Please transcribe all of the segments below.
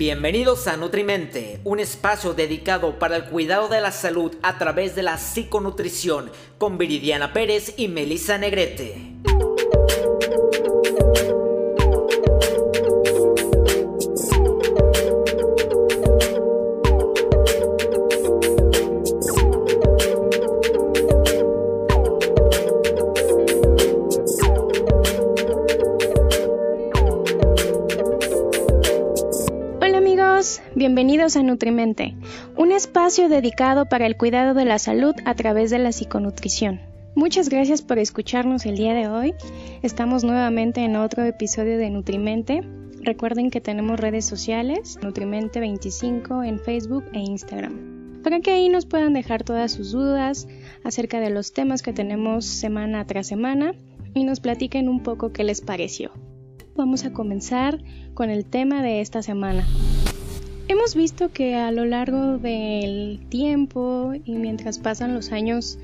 Bienvenidos a Nutrimente, un espacio dedicado para el cuidado de la salud a través de la psiconutrición con Viridiana Pérez y Melissa Negrete. Bienvenidos a Nutrimente, un espacio dedicado para el cuidado de la salud a través de la psiconutrición. Muchas gracias por escucharnos el día de hoy. Estamos nuevamente en otro episodio de Nutrimente. Recuerden que tenemos redes sociales, Nutrimente25 en Facebook e Instagram, para que ahí nos puedan dejar todas sus dudas acerca de los temas que tenemos semana tras semana y nos platiquen un poco qué les pareció. Vamos a comenzar con el tema de esta semana. Hemos visto que a lo largo del tiempo y mientras pasan los años,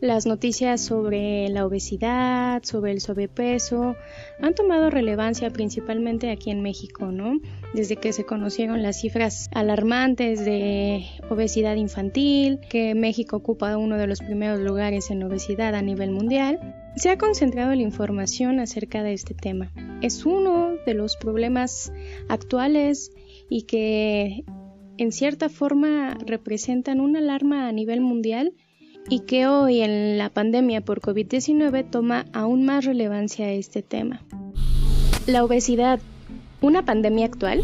las noticias sobre la obesidad, sobre el sobrepeso, han tomado relevancia principalmente aquí en México, ¿no? Desde que se conocieron las cifras alarmantes de obesidad infantil, que México ocupa uno de los primeros lugares en obesidad a nivel mundial, se ha concentrado la información acerca de este tema. Es uno de los problemas actuales y que en cierta forma representan una alarma a nivel mundial y que hoy en la pandemia por COVID-19 toma aún más relevancia este tema. La obesidad, una pandemia actual.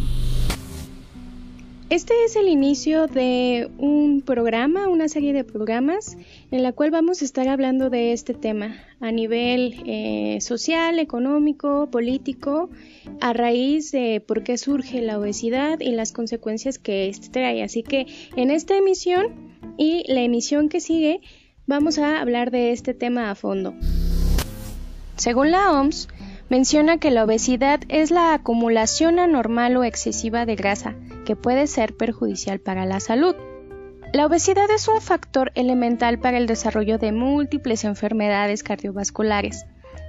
Este es el inicio de un programa, una serie de programas en la cual vamos a estar hablando de este tema a nivel eh, social, económico, político, a raíz de por qué surge la obesidad y las consecuencias que este trae. Así que en esta emisión y la emisión que sigue vamos a hablar de este tema a fondo. Según la OMS, menciona que la obesidad es la acumulación anormal o excesiva de grasa que puede ser perjudicial para la salud. La obesidad es un factor elemental para el desarrollo de múltiples enfermedades cardiovasculares.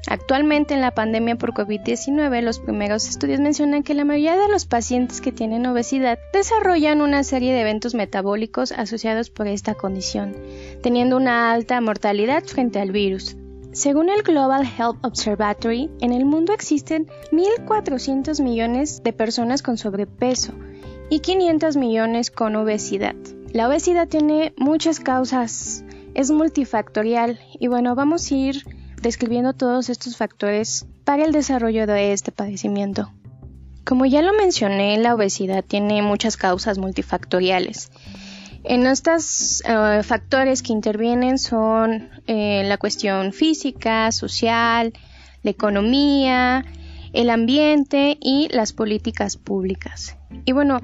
Actualmente en la pandemia por COVID-19 los primeros estudios mencionan que la mayoría de los pacientes que tienen obesidad desarrollan una serie de eventos metabólicos asociados por esta condición, teniendo una alta mortalidad frente al virus. Según el Global Health Observatory, en el mundo existen 1.400 millones de personas con sobrepeso y 500 millones con obesidad. La obesidad tiene muchas causas, es multifactorial y bueno, vamos a ir describiendo todos estos factores para el desarrollo de este padecimiento. Como ya lo mencioné, la obesidad tiene muchas causas multifactoriales en estos eh, factores que intervienen son eh, la cuestión física, social, la economía, el ambiente y las políticas públicas. Y bueno,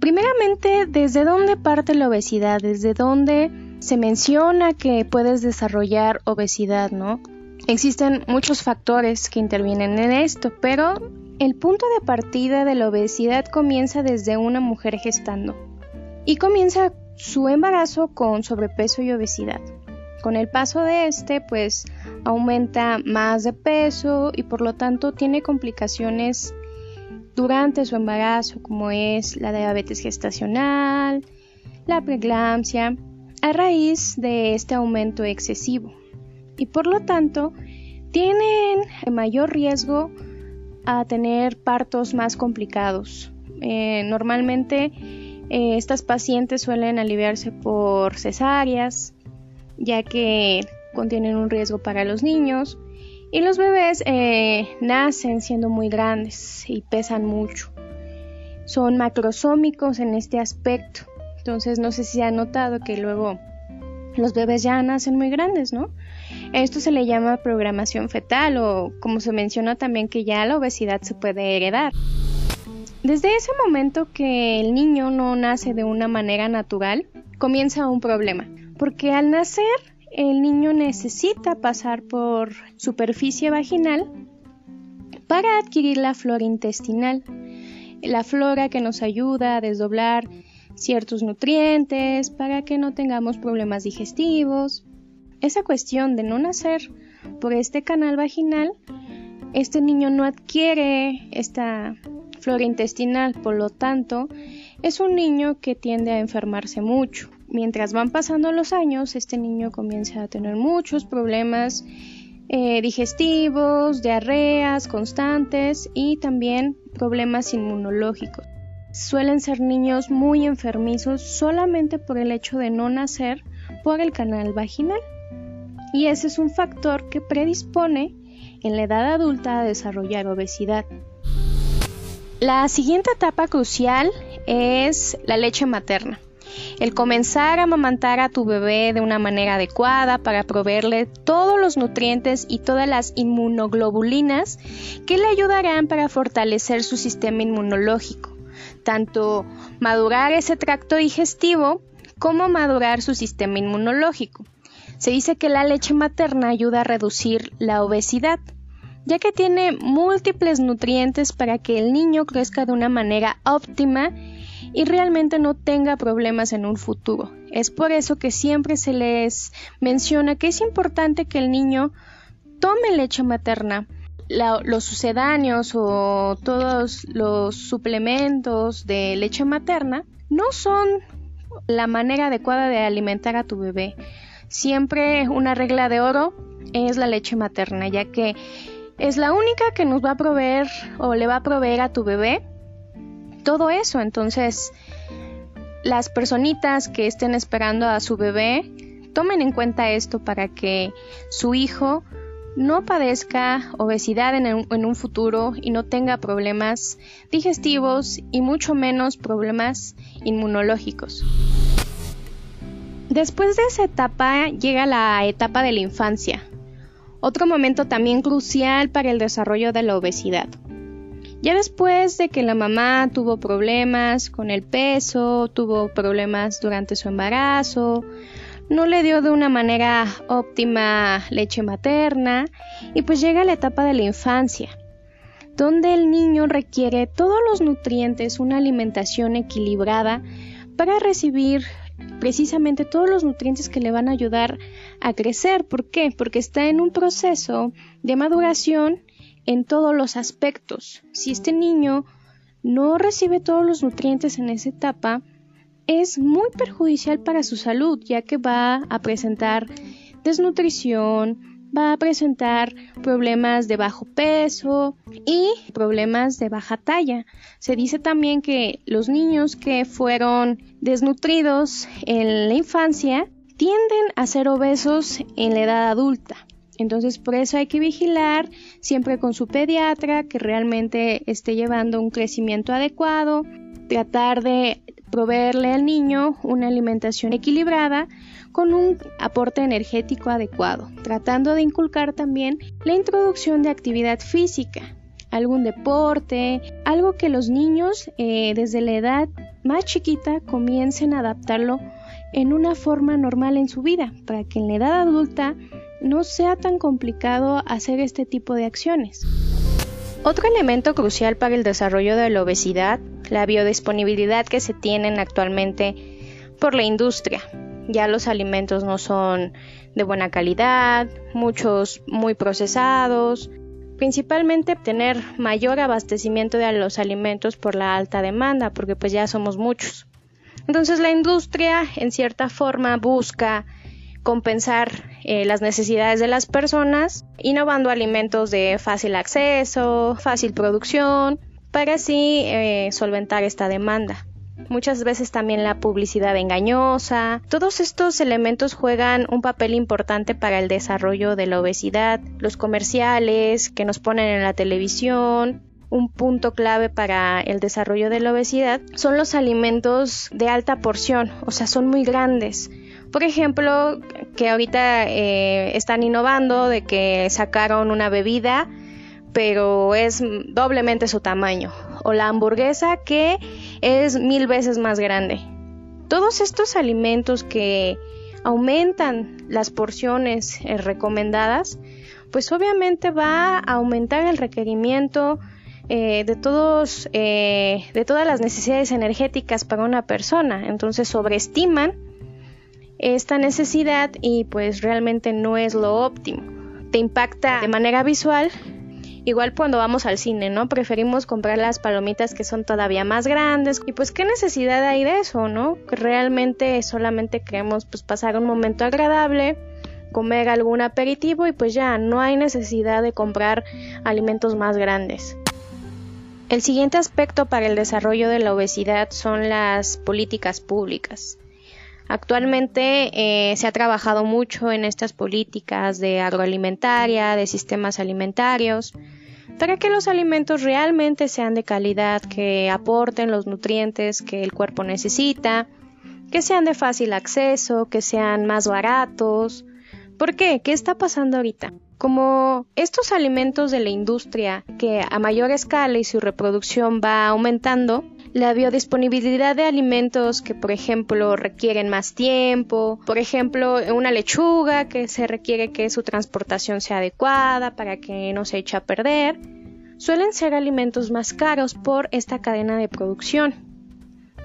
primeramente, ¿desde dónde parte la obesidad? ¿Desde dónde se menciona que puedes desarrollar obesidad, no? Existen muchos factores que intervienen en esto, pero el punto de partida de la obesidad comienza desde una mujer gestando y comienza su embarazo con sobrepeso y obesidad. Con el paso de este, pues aumenta más de peso y por lo tanto tiene complicaciones durante su embarazo, como es la diabetes gestacional, la preeclampsia, a raíz de este aumento excesivo. Y por lo tanto, tienen mayor riesgo a tener partos más complicados. Eh, normalmente eh, estas pacientes suelen aliviarse por cesáreas, ya que contienen un riesgo para los niños. Y los bebés eh, nacen siendo muy grandes y pesan mucho. Son macrosómicos en este aspecto. Entonces no sé si ha notado que luego los bebés ya nacen muy grandes, ¿no? Esto se le llama programación fetal o como se menciona también que ya la obesidad se puede heredar. Desde ese momento que el niño no nace de una manera natural, comienza un problema, porque al nacer el niño necesita pasar por superficie vaginal para adquirir la flora intestinal, la flora que nos ayuda a desdoblar ciertos nutrientes para que no tengamos problemas digestivos. Esa cuestión de no nacer por este canal vaginal, este niño no adquiere esta flora intestinal, por lo tanto, es un niño que tiende a enfermarse mucho. Mientras van pasando los años, este niño comienza a tener muchos problemas eh, digestivos, diarreas constantes y también problemas inmunológicos. Suelen ser niños muy enfermizos solamente por el hecho de no nacer por el canal vaginal. Y ese es un factor que predispone en la edad adulta a desarrollar obesidad. La siguiente etapa crucial es la leche materna. El comenzar a amamantar a tu bebé de una manera adecuada para proveerle todos los nutrientes y todas las inmunoglobulinas que le ayudarán para fortalecer su sistema inmunológico, tanto madurar ese tracto digestivo como madurar su sistema inmunológico. Se dice que la leche materna ayuda a reducir la obesidad, ya que tiene múltiples nutrientes para que el niño crezca de una manera óptima y realmente no tenga problemas en un futuro. Es por eso que siempre se les menciona que es importante que el niño tome leche materna. los sucedáneos o todos los suplementos de leche materna no son la manera adecuada de alimentar a tu bebé. Siempre una regla de oro es la leche materna, ya que es la única que nos va a proveer o le va a proveer a tu bebé todo eso. Entonces, las personitas que estén esperando a su bebé, tomen en cuenta esto para que su hijo no padezca obesidad en, en, un futuro y no tenga problemas digestivos y mucho menos problemas inmunológicos. Después de esa etapa llega la etapa de la infancia, otro momento también crucial para el desarrollo de la obesidad. Ya después de que la mamá tuvo problemas con el peso, tuvo problemas durante su embarazo, no le dio de una manera óptima leche materna y pues llega la etapa de la infancia, donde el niño requiere todos los nutrientes, una alimentación equilibrada para recibir precisamente todos los nutrientes que le van a ayudar a crecer. ¿Por qué? Porque está en un proceso de maduración en todos los aspectos. Si este niño no recibe todos los nutrientes en esa etapa, es muy perjudicial para su salud, ya que va a presentar desnutrición, va a presentar problemas de bajo peso y problemas de baja talla. Se dice también que los niños que fueron desnutridos en la infancia tienden a ser obesos en la edad adulta. Entonces por eso hay que vigilar siempre con su pediatra que realmente esté llevando un crecimiento adecuado, tratar de proveerle al niño una alimentación equilibrada con un aporte energético adecuado, tratando de inculcar también la introducción de actividad física, algún deporte, algo que los niños eh, desde la edad más chiquita comiencen a adaptarlo en una forma normal en su vida, para que en la edad adulta no sea tan complicado hacer este tipo de acciones. Otro elemento crucial para el desarrollo de la obesidad, la biodisponibilidad que se tienen actualmente por la industria. Ya los alimentos no son de buena calidad, muchos muy procesados, principalmente tener mayor abastecimiento de los alimentos por la alta demanda, porque pues ya somos muchos. Entonces la industria en cierta forma busca compensar eh, las necesidades de las personas, innovando alimentos de fácil acceso, fácil producción, para así eh, solventar esta demanda. Muchas veces también la publicidad engañosa. Todos estos elementos juegan un papel importante para el desarrollo de la obesidad. Los comerciales que nos ponen en la televisión, un punto clave para el desarrollo de la obesidad son los alimentos de alta porción, o sea, son muy grandes. Por ejemplo, que ahorita eh, están innovando de que sacaron una bebida, pero es doblemente su tamaño. O la hamburguesa que es mil veces más grande. Todos estos alimentos que aumentan las porciones eh, recomendadas, pues obviamente va a aumentar el requerimiento eh, de todos de todas las necesidades energéticas para una persona. Entonces sobreestiman esta necesidad y pues realmente no es lo óptimo. Te impacta de manera visual Igual cuando vamos al cine, ¿no? Preferimos comprar las palomitas que son todavía más grandes. Y pues qué necesidad hay de eso, ¿no? Realmente solamente queremos pues pasar un momento agradable, comer algún aperitivo y pues ya no hay necesidad de comprar alimentos más grandes. El siguiente aspecto para el desarrollo de la obesidad son las políticas públicas. Actualmente eh, se ha trabajado mucho en estas políticas de agroalimentaria, de sistemas alimentarios, para que los alimentos realmente sean de calidad, que aporten los nutrientes que el cuerpo necesita, que sean de fácil acceso, que sean más baratos. ¿Por qué? ¿Qué está pasando ahorita? Como estos alimentos de la industria que a mayor escala y su reproducción va aumentando, la biodisponibilidad de alimentos que, por ejemplo, requieren más tiempo, por ejemplo, una lechuga que se requiere que su transportación sea adecuada para que no se eche a perder, suelen ser alimentos más caros por esta cadena de producción.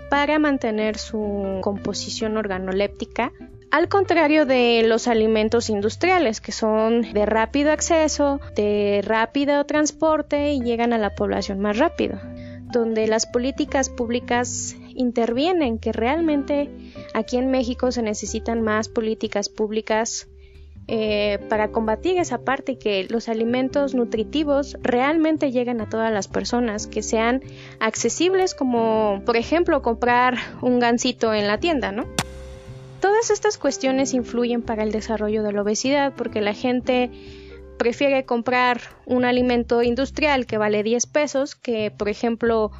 Para mantener su composición organoléptica, al contrario de los alimentos industriales, que son de rápido acceso, de rápido transporte y llegan a la población más rápido donde las políticas públicas intervienen, que realmente aquí en México se necesitan más políticas públicas eh, para combatir esa parte y que los alimentos nutritivos realmente lleguen a todas las personas, que sean accesibles como, por ejemplo, comprar un gansito en la tienda, ¿no? Todas estas cuestiones influyen para el desarrollo de la obesidad porque la gente prefiere comprar un alimento industrial que vale 10 pesos que, por ejemplo,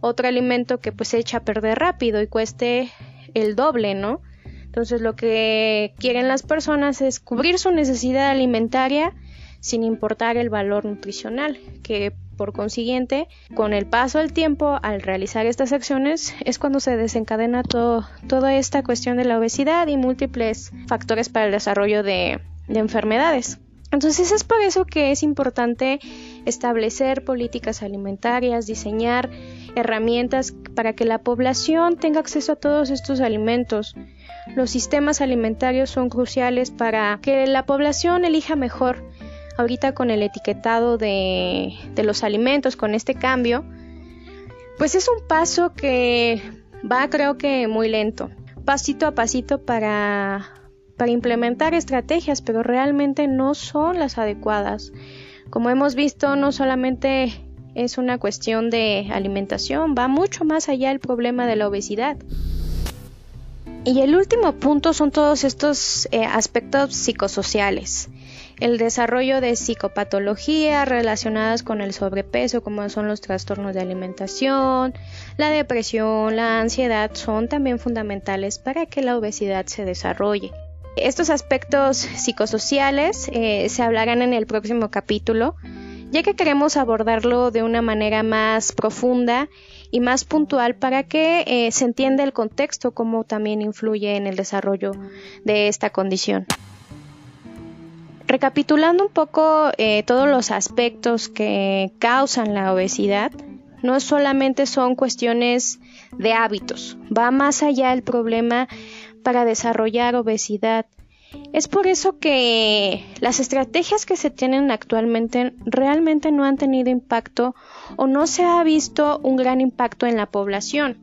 otro alimento que pues se echa a perder rápido y cueste el doble, ¿no? Entonces lo que quieren las personas es cubrir su necesidad alimentaria sin importar el valor nutricional, que por consiguiente, con el paso del tiempo, al realizar estas acciones, es cuando se desencadena todo, toda esta cuestión de la obesidad y múltiples factores para el desarrollo de enfermedades. Entonces es por eso que es importante establecer políticas alimentarias, diseñar herramientas para que la población tenga acceso a todos estos alimentos. Los sistemas alimentarios son cruciales para que la población elija mejor. Ahorita con el etiquetado de, de los alimentos, con este cambio, pues es un paso que va creo que muy lento, pasito a pasito para para implementar estrategias, pero realmente no son las adecuadas. Como hemos visto, no solamente es una cuestión de alimentación, va mucho más allá el problema de la obesidad. Y el último punto son todos estos eh, aspectos psicosociales. El desarrollo de psicopatologías relacionadas con el sobrepeso, como son los trastornos de alimentación, la depresión, la ansiedad, son también fundamentales para que la obesidad se desarrolle. Estos aspectos psicosociales eh, se hablarán en el próximo capítulo, ya que queremos abordarlo de una manera más profunda y más puntual para que eh, se entienda el contexto, cómo también influye en el desarrollo de esta condición. Recapitulando un poco eh, todos los aspectos que causan la obesidad, no solamente son cuestiones de hábitos, va más allá el problema para desarrollar obesidad. Es por eso que las estrategias que se tienen actualmente realmente no han tenido impacto o no se ha visto un gran impacto en la población.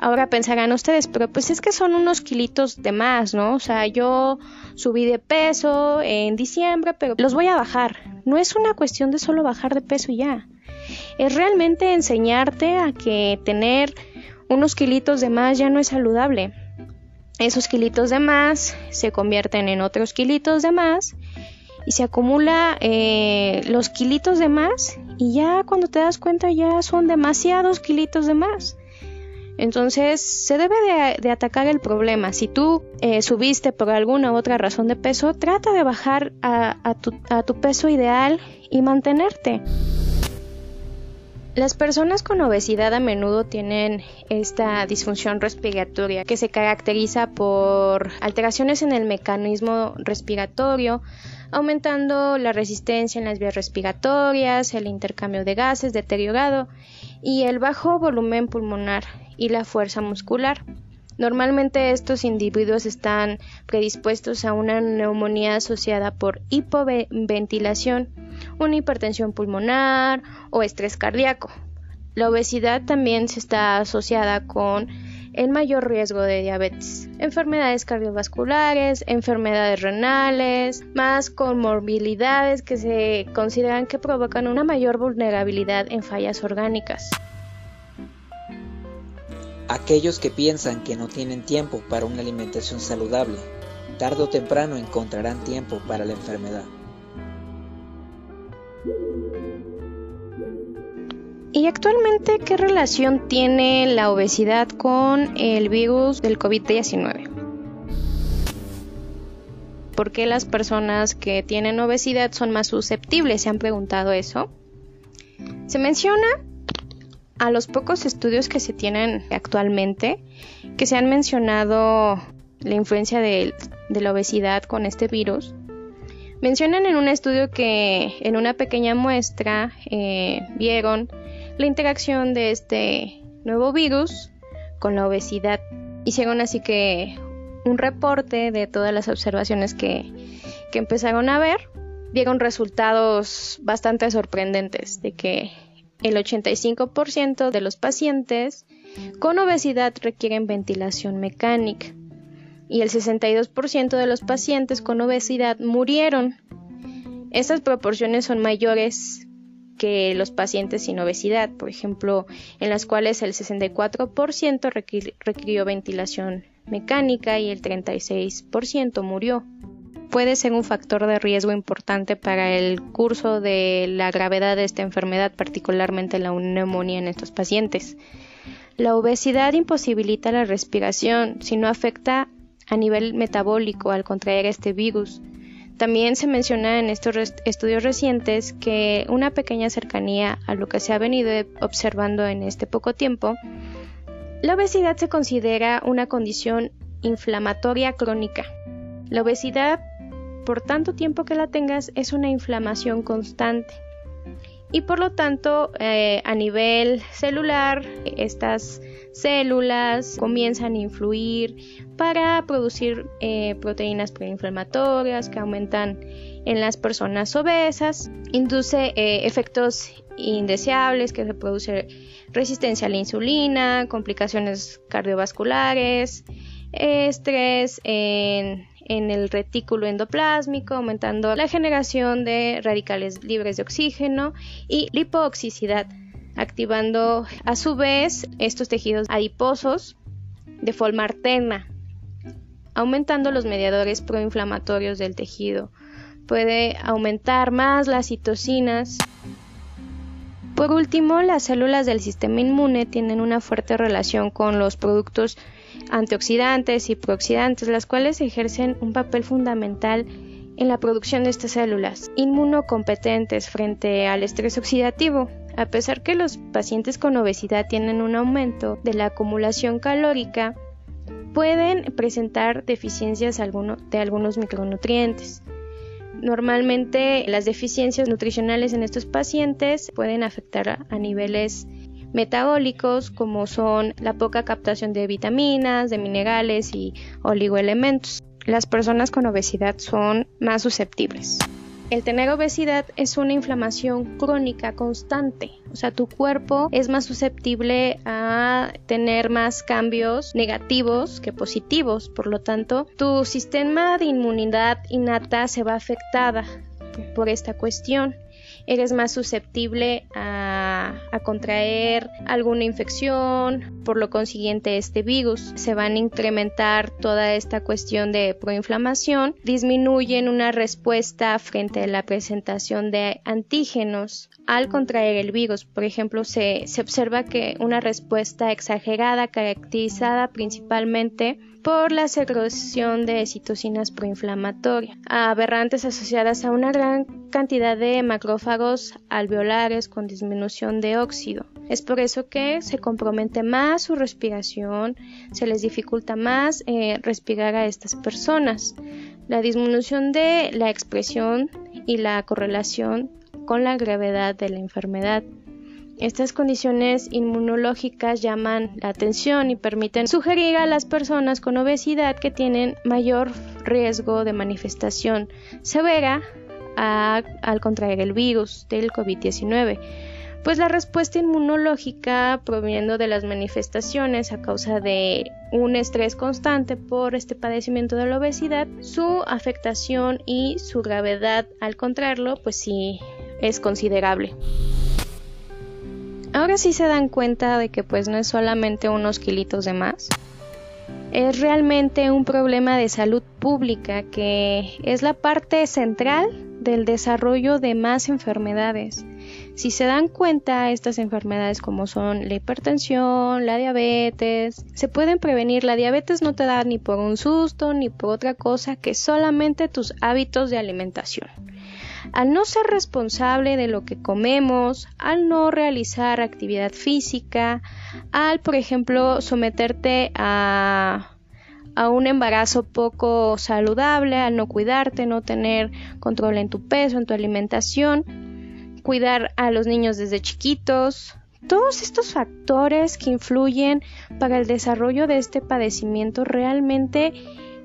Ahora pensarán ustedes, pero pues es que son unos kilitos de más, ¿no? O sea, yo subí de peso en diciembre, pero los voy a bajar. No es una cuestión de solo bajar de peso ya. Es realmente enseñarte a que tener unos kilitos de más ya no es saludable esos kilitos de más se convierten en otros kilitos de más y se acumula eh, los kilitos de más y ya cuando te das cuenta ya son demasiados kilitos de más. Entonces se debe de, atacar el problema. Si tú eh, subiste por alguna otra razón de peso, trata de bajar a tu peso ideal y mantenerte. Las personas con obesidad a menudo tienen esta disfunción respiratoria que se caracteriza por alteraciones en el mecanismo respiratorio, aumentando la resistencia en las vías respiratorias, el intercambio de gases deteriorado y el bajo volumen pulmonar y la fuerza muscular. Normalmente estos individuos están predispuestos a una neumonía asociada por hipoventilación una hipertensión pulmonar o estrés cardíaco. La obesidad también se está asociada con el mayor riesgo de diabetes, enfermedades cardiovasculares, enfermedades renales, más comorbilidades que se consideran que provocan una mayor vulnerabilidad en fallas orgánicas. Aquellos que piensan que no tienen tiempo para una alimentación saludable, tarde o temprano encontrarán tiempo para la enfermedad. ¿Y actualmente qué relación tiene la obesidad con el virus del COVID-19? ¿Por qué las personas que tienen obesidad son más susceptibles? ¿Se han preguntado eso? Se menciona a los pocos estudios que se tienen actualmente que se han mencionado la influencia de, la obesidad con este virus. Mencionan en un estudio que en una pequeña muestra eh, vieron la interacción de este nuevo virus con la obesidad. Hicieron así que un reporte de todas las observaciones que, que empezaron a ver. Vieron resultados bastante sorprendentes de que el 85% de los pacientes con obesidad requieren ventilación mecánica y el 62% de los pacientes con obesidad murieron. Estas proporciones son mayores que los pacientes sin obesidad, por ejemplo, en las cuales el 64% requirió ventilación mecánica y el 36% murió. Puede ser un factor de riesgo importante para el curso de la gravedad de esta enfermedad, particularmente la neumonía en estos pacientes. La obesidad imposibilita la respiración si no afecta a nivel metabólico al contraer este virus. También se menciona en estos estudios recientes que una pequeña cercanía a lo que se ha venido observando en este poco tiempo, la obesidad se considera una condición inflamatoria crónica. La obesidad, por tanto tiempo que la tengas, es una inflamación constante. Y por lo tanto, eh, a nivel celular, estas células comienzan a influir para producir eh, proteínas preinflamatorias que aumentan en las personas obesas, induce eh, efectos indeseables que se produce resistencia a la insulina, complicaciones cardiovasculares, estrés en, en el retículo endoplásmico, aumentando la generación de radicales libres de oxígeno y lipoxicidad activando a su vez estos tejidos adiposos de forma alterna, aumentando los mediadores proinflamatorios del tejido. Puede aumentar más las citocinas. Por último, las células del sistema inmune tienen una fuerte relación con los productos antioxidantes y prooxidantes, las cuales ejercen un papel fundamental en la producción de estas células inmunocompetentes frente al estrés oxidativo. A pesar que los pacientes con obesidad tienen un aumento de la acumulación calórica, pueden presentar deficiencias de algunos micronutrientes. Normalmente las deficiencias nutricionales en estos pacientes pueden afectar a niveles metabólicos como son la poca captación de vitaminas, de minerales y oligoelementos. Las personas con obesidad son más susceptibles. El tener obesidad es una inflamación crónica constante, o sea, tu cuerpo es más susceptible a tener más cambios negativos que positivos, por lo tanto, tu sistema de inmunidad innata se va afectada por esta cuestión eres más susceptible a, contraer alguna infección, por lo consiguiente este virus. Se van a incrementar toda esta cuestión de proinflamación, disminuyen una respuesta frente a la presentación de antígenos al contraer el virus. Por ejemplo, se, se observa que una respuesta exagerada caracterizada principalmente por la secreción de citocinas proinflamatorias, aberrantes asociadas a una gran cantidad de macrófagos alveolares con disminución de óxido. Es por eso que se compromete más su respiración, se les dificulta más eh, respirar a estas personas. La disminución de la expresión y la correlación con la gravedad de la enfermedad. Estas condiciones inmunológicas llaman la atención y permiten sugerir a las personas con obesidad que tienen mayor riesgo de manifestación severa al contraer el virus del COVID-19 pues la respuesta inmunológica proveniendo de las manifestaciones a causa de un estrés constante por este padecimiento de la obesidad, su afectación y su gravedad al contraerlo, pues sí es considerable. Ahora sí se dan cuenta de que pues no es solamente unos kilitos de más. Es realmente un problema de salud pública que es la parte central del desarrollo de más enfermedades. Si se dan cuenta, estas enfermedades como son la hipertensión, la diabetes, se pueden prevenir. La diabetes no te da ni por un susto ni por otra cosa que solamente tus hábitos de alimentación. Al no ser responsable de lo que comemos, al no realizar actividad física, al, por ejemplo, someterte a a un embarazo poco saludable, al no cuidarte, no tener control en tu peso, en tu alimentación, cuidar a los niños desde chiquitos, todos estos factores que influyen para el desarrollo de este padecimiento realmente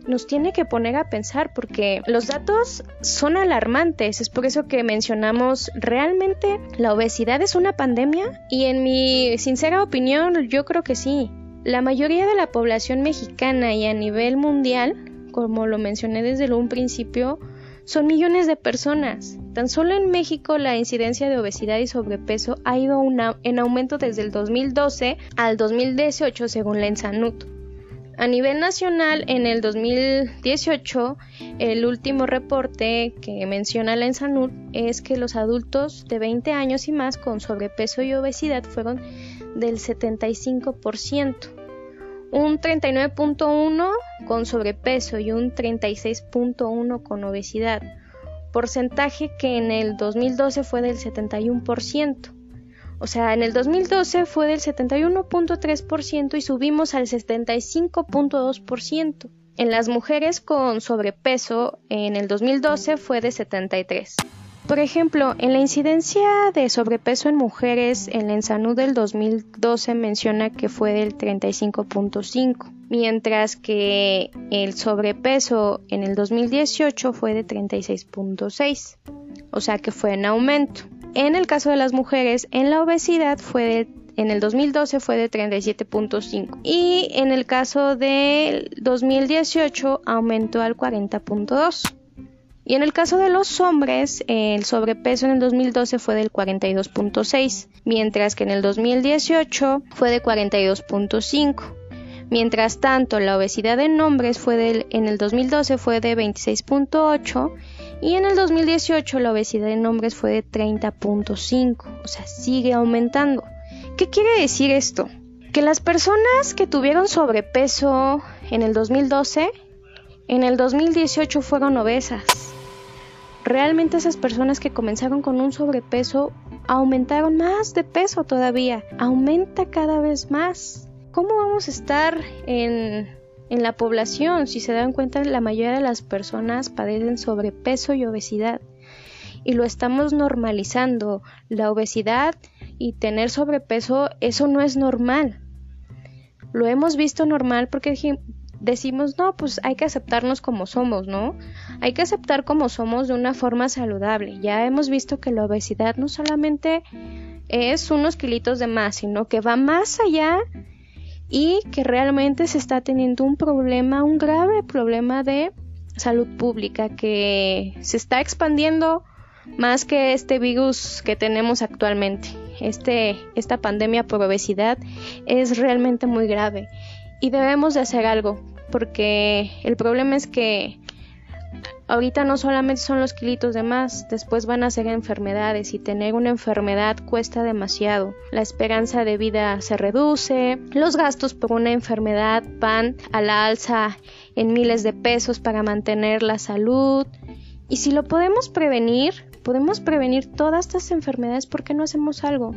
nos tiene que poner a pensar porque los datos son alarmantes. Es por eso que mencionamos realmente la obesidad es una pandemia y en mi sincera opinión yo creo que sí. La mayoría de la población mexicana y a nivel mundial, como lo mencioné desde un principio, son millones de personas. Tan solo en México la incidencia de obesidad y sobrepeso ha ido en aumento desde el 2012 al 2018 según la ENSANUT. A nivel nacional, en el 2018, el último reporte que menciona la ENSANUT es que los adultos de 20 años y más con sobrepeso y obesidad fueron del 75% un 39.1 con sobrepeso y un 36.1 con obesidad, porcentaje que en el 2012 fue del 71%. O sea, en el 2012 fue del 71.3% y subimos al 75.2%. En las mujeres con sobrepeso en el 2012 fue de 73. Por ejemplo, en la incidencia de sobrepeso en mujeres, el Ensanud del 2012 menciona que fue del 35.5, mientras que el sobrepeso en el 2018 fue de 36.6, o sea que fue en aumento. En el caso de las mujeres, en la obesidad fue en el 2012 fue de 37.5 y en el caso del 2018 aumentó al 40.2. Y en el caso de los hombres, el sobrepeso en el 2012 fue del 42.6, mientras que en el 2018 fue de 42.5. Mientras tanto, la obesidad en hombres fue del, en el 2012 fue de 26.8 y en el 2018 la obesidad en hombres fue de 30.5, o sea, sigue aumentando. ¿Qué quiere decir esto? Que las personas que tuvieron sobrepeso en el 2012, en el 2018 fueron obesas realmente esas personas que comenzaron con un sobrepeso aumentaron más de peso todavía, aumenta cada vez más. ¿Cómo vamos a estar en, en la población? Si se dan cuenta, la mayoría de las personas padecen sobrepeso y obesidad y lo estamos normalizando. La obesidad y tener sobrepeso, eso no es normal. Lo hemos visto normal porque decimos, no, pues hay que aceptarnos como somos, ¿no? Hay que aceptar como somos de una forma saludable. Ya hemos visto que la obesidad no solamente es unos kilitos de más, sino que va más allá y que realmente se está teniendo un problema, un grave problema de salud pública que se está expandiendo más que este virus que tenemos actualmente. Este, esta pandemia por obesidad es realmente muy grave y debemos de hacer algo, porque el problema es que ahorita no solamente son los kilitos de más, después van a ser enfermedades y tener una enfermedad cuesta demasiado. La esperanza de vida se reduce, los gastos por una enfermedad van a la alza en miles de pesos para mantener la salud. Y si lo podemos prevenir, podemos prevenir todas estas enfermedades, ¿por qué no hacemos algo?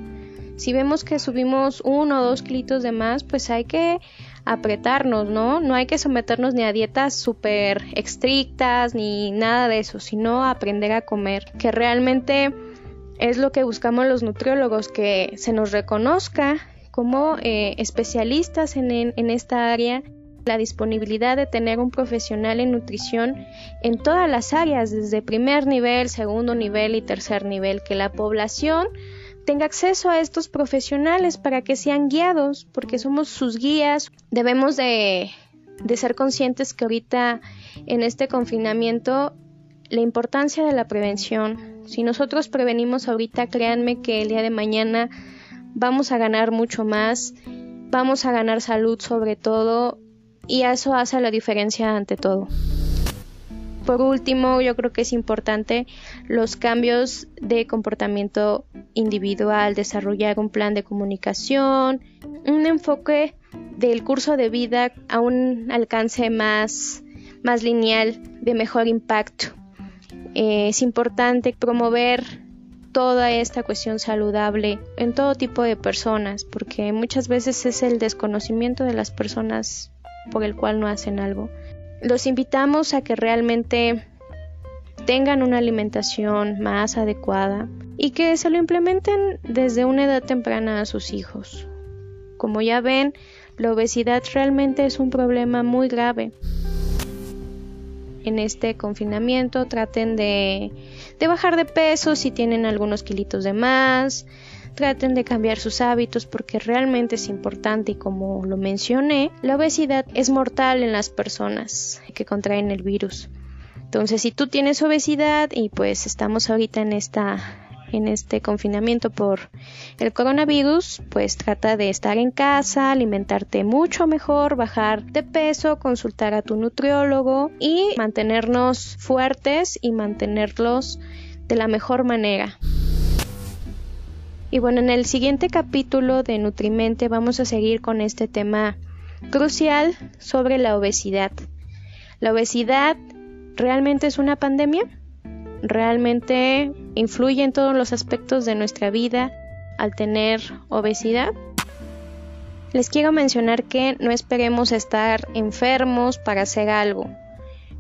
Si vemos que subimos uno o dos kilitos de más, pues hay que apretarnos, ¿no? No hay que someternos ni a dietas súper estrictas ni nada de eso, sino aprender a comer, que realmente es lo que buscamos los nutriólogos, que se nos reconozca como eh, especialistas en, en esta área la disponibilidad de tener un profesional en nutrición en todas las áreas, desde primer nivel, segundo nivel y tercer nivel, que la población tenga acceso a estos profesionales para que sean guiados, porque somos sus guías. Debemos de, ser conscientes que ahorita en este confinamiento la importancia de la prevención. Si nosotros prevenimos ahorita, créanme que el día de mañana vamos a ganar mucho más, vamos a ganar salud sobre todo y eso hace la diferencia ante todo. Por último, yo creo que es importante los cambios de comportamiento individual, desarrollar un plan de comunicación, un enfoque del curso de vida a un alcance más, más lineal, de mejor impacto. Eh, es importante promover toda esta cuestión saludable en todo tipo de personas, porque muchas veces es el desconocimiento de las personas por el cual no hacen algo. Los invitamos a que realmente tengan una alimentación más adecuada y que se lo implementen desde una edad temprana a sus hijos. Como ya ven, la obesidad realmente es un problema muy grave en este confinamiento traten de, bajar de peso si tienen algunos kilitos de más, traten de cambiar sus hábitos porque realmente es importante y como lo mencioné, la obesidad es mortal en las personas que contraen el virus. Entonces, si tú tienes obesidad y pues estamos ahorita en esta en este confinamiento por el coronavirus, pues trata de estar en casa, alimentarte mucho mejor, bajar de peso, consultar a tu nutriólogo y mantenernos fuertes y mantenerlos de la mejor manera. Y bueno, en el siguiente capítulo de Nutrimente vamos a seguir con este tema crucial sobre la obesidad. ¿La obesidad realmente es una pandemia? realmente influye en todos los aspectos de nuestra vida al tener obesidad. Les quiero mencionar que no esperemos estar enfermos para hacer algo,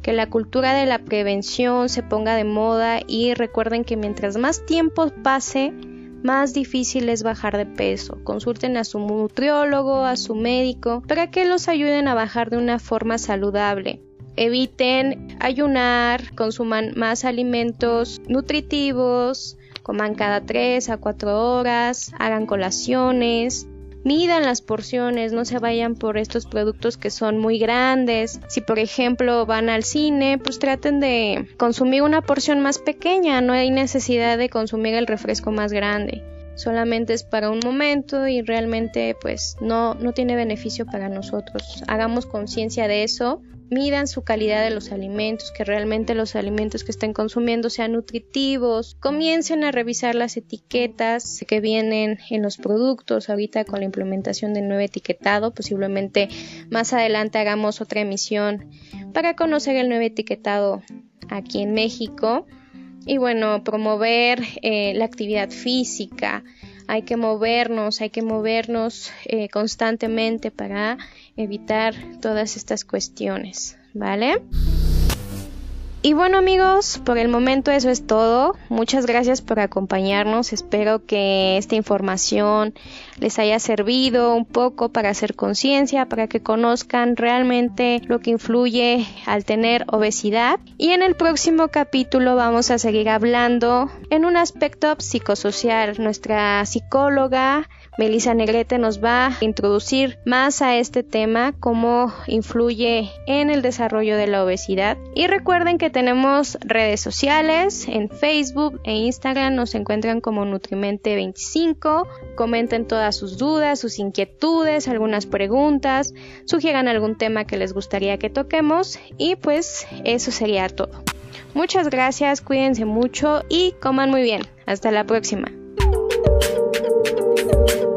que la cultura de la prevención se ponga de moda y recuerden que mientras más tiempo pase, más difícil es bajar de peso. Consulten a su nutriólogo, a su médico, para que los ayuden a bajar de una forma saludable eviten ayunar, consuman más alimentos nutritivos, coman cada 3 a 4 horas, hagan colaciones, midan las porciones, no se vayan por estos productos que son muy grandes. Si por ejemplo van al cine, pues traten de consumir una porción más pequeña, no hay necesidad de consumir el refresco más grande. Solamente es para un momento y realmente pues no, no tiene beneficio para nosotros. Hagamos conciencia de eso. Midan su calidad de los alimentos, que realmente los alimentos que estén consumiendo sean nutritivos, comiencen a revisar las etiquetas que vienen en los productos, ahorita con la implementación del nuevo etiquetado, posiblemente más adelante hagamos otra emisión para conocer el nuevo etiquetado aquí en México y bueno, promover eh, la actividad física, hay que movernos, hay que movernos eh, constantemente para evitar todas estas cuestiones, ¿vale? Y bueno amigos, por el momento eso es todo. Muchas gracias por acompañarnos. Espero que esta información les haya servido un poco para hacer conciencia, para que conozcan realmente lo que influye al tener obesidad. Y en el próximo capítulo vamos a seguir hablando en un aspecto psicosocial. Nuestra psicóloga Melissa Negrete nos va a introducir más a este tema, cómo influye en el desarrollo de la obesidad. Y recuerden que tenemos redes sociales, en Facebook e Instagram nos encuentran como Nutrimente25. Comenten todas sus dudas, sus inquietudes, algunas preguntas, sugieran algún tema que les gustaría que toquemos y pues eso sería todo. Muchas gracias, cuídense mucho y coman muy bien. Hasta la próxima. thank you.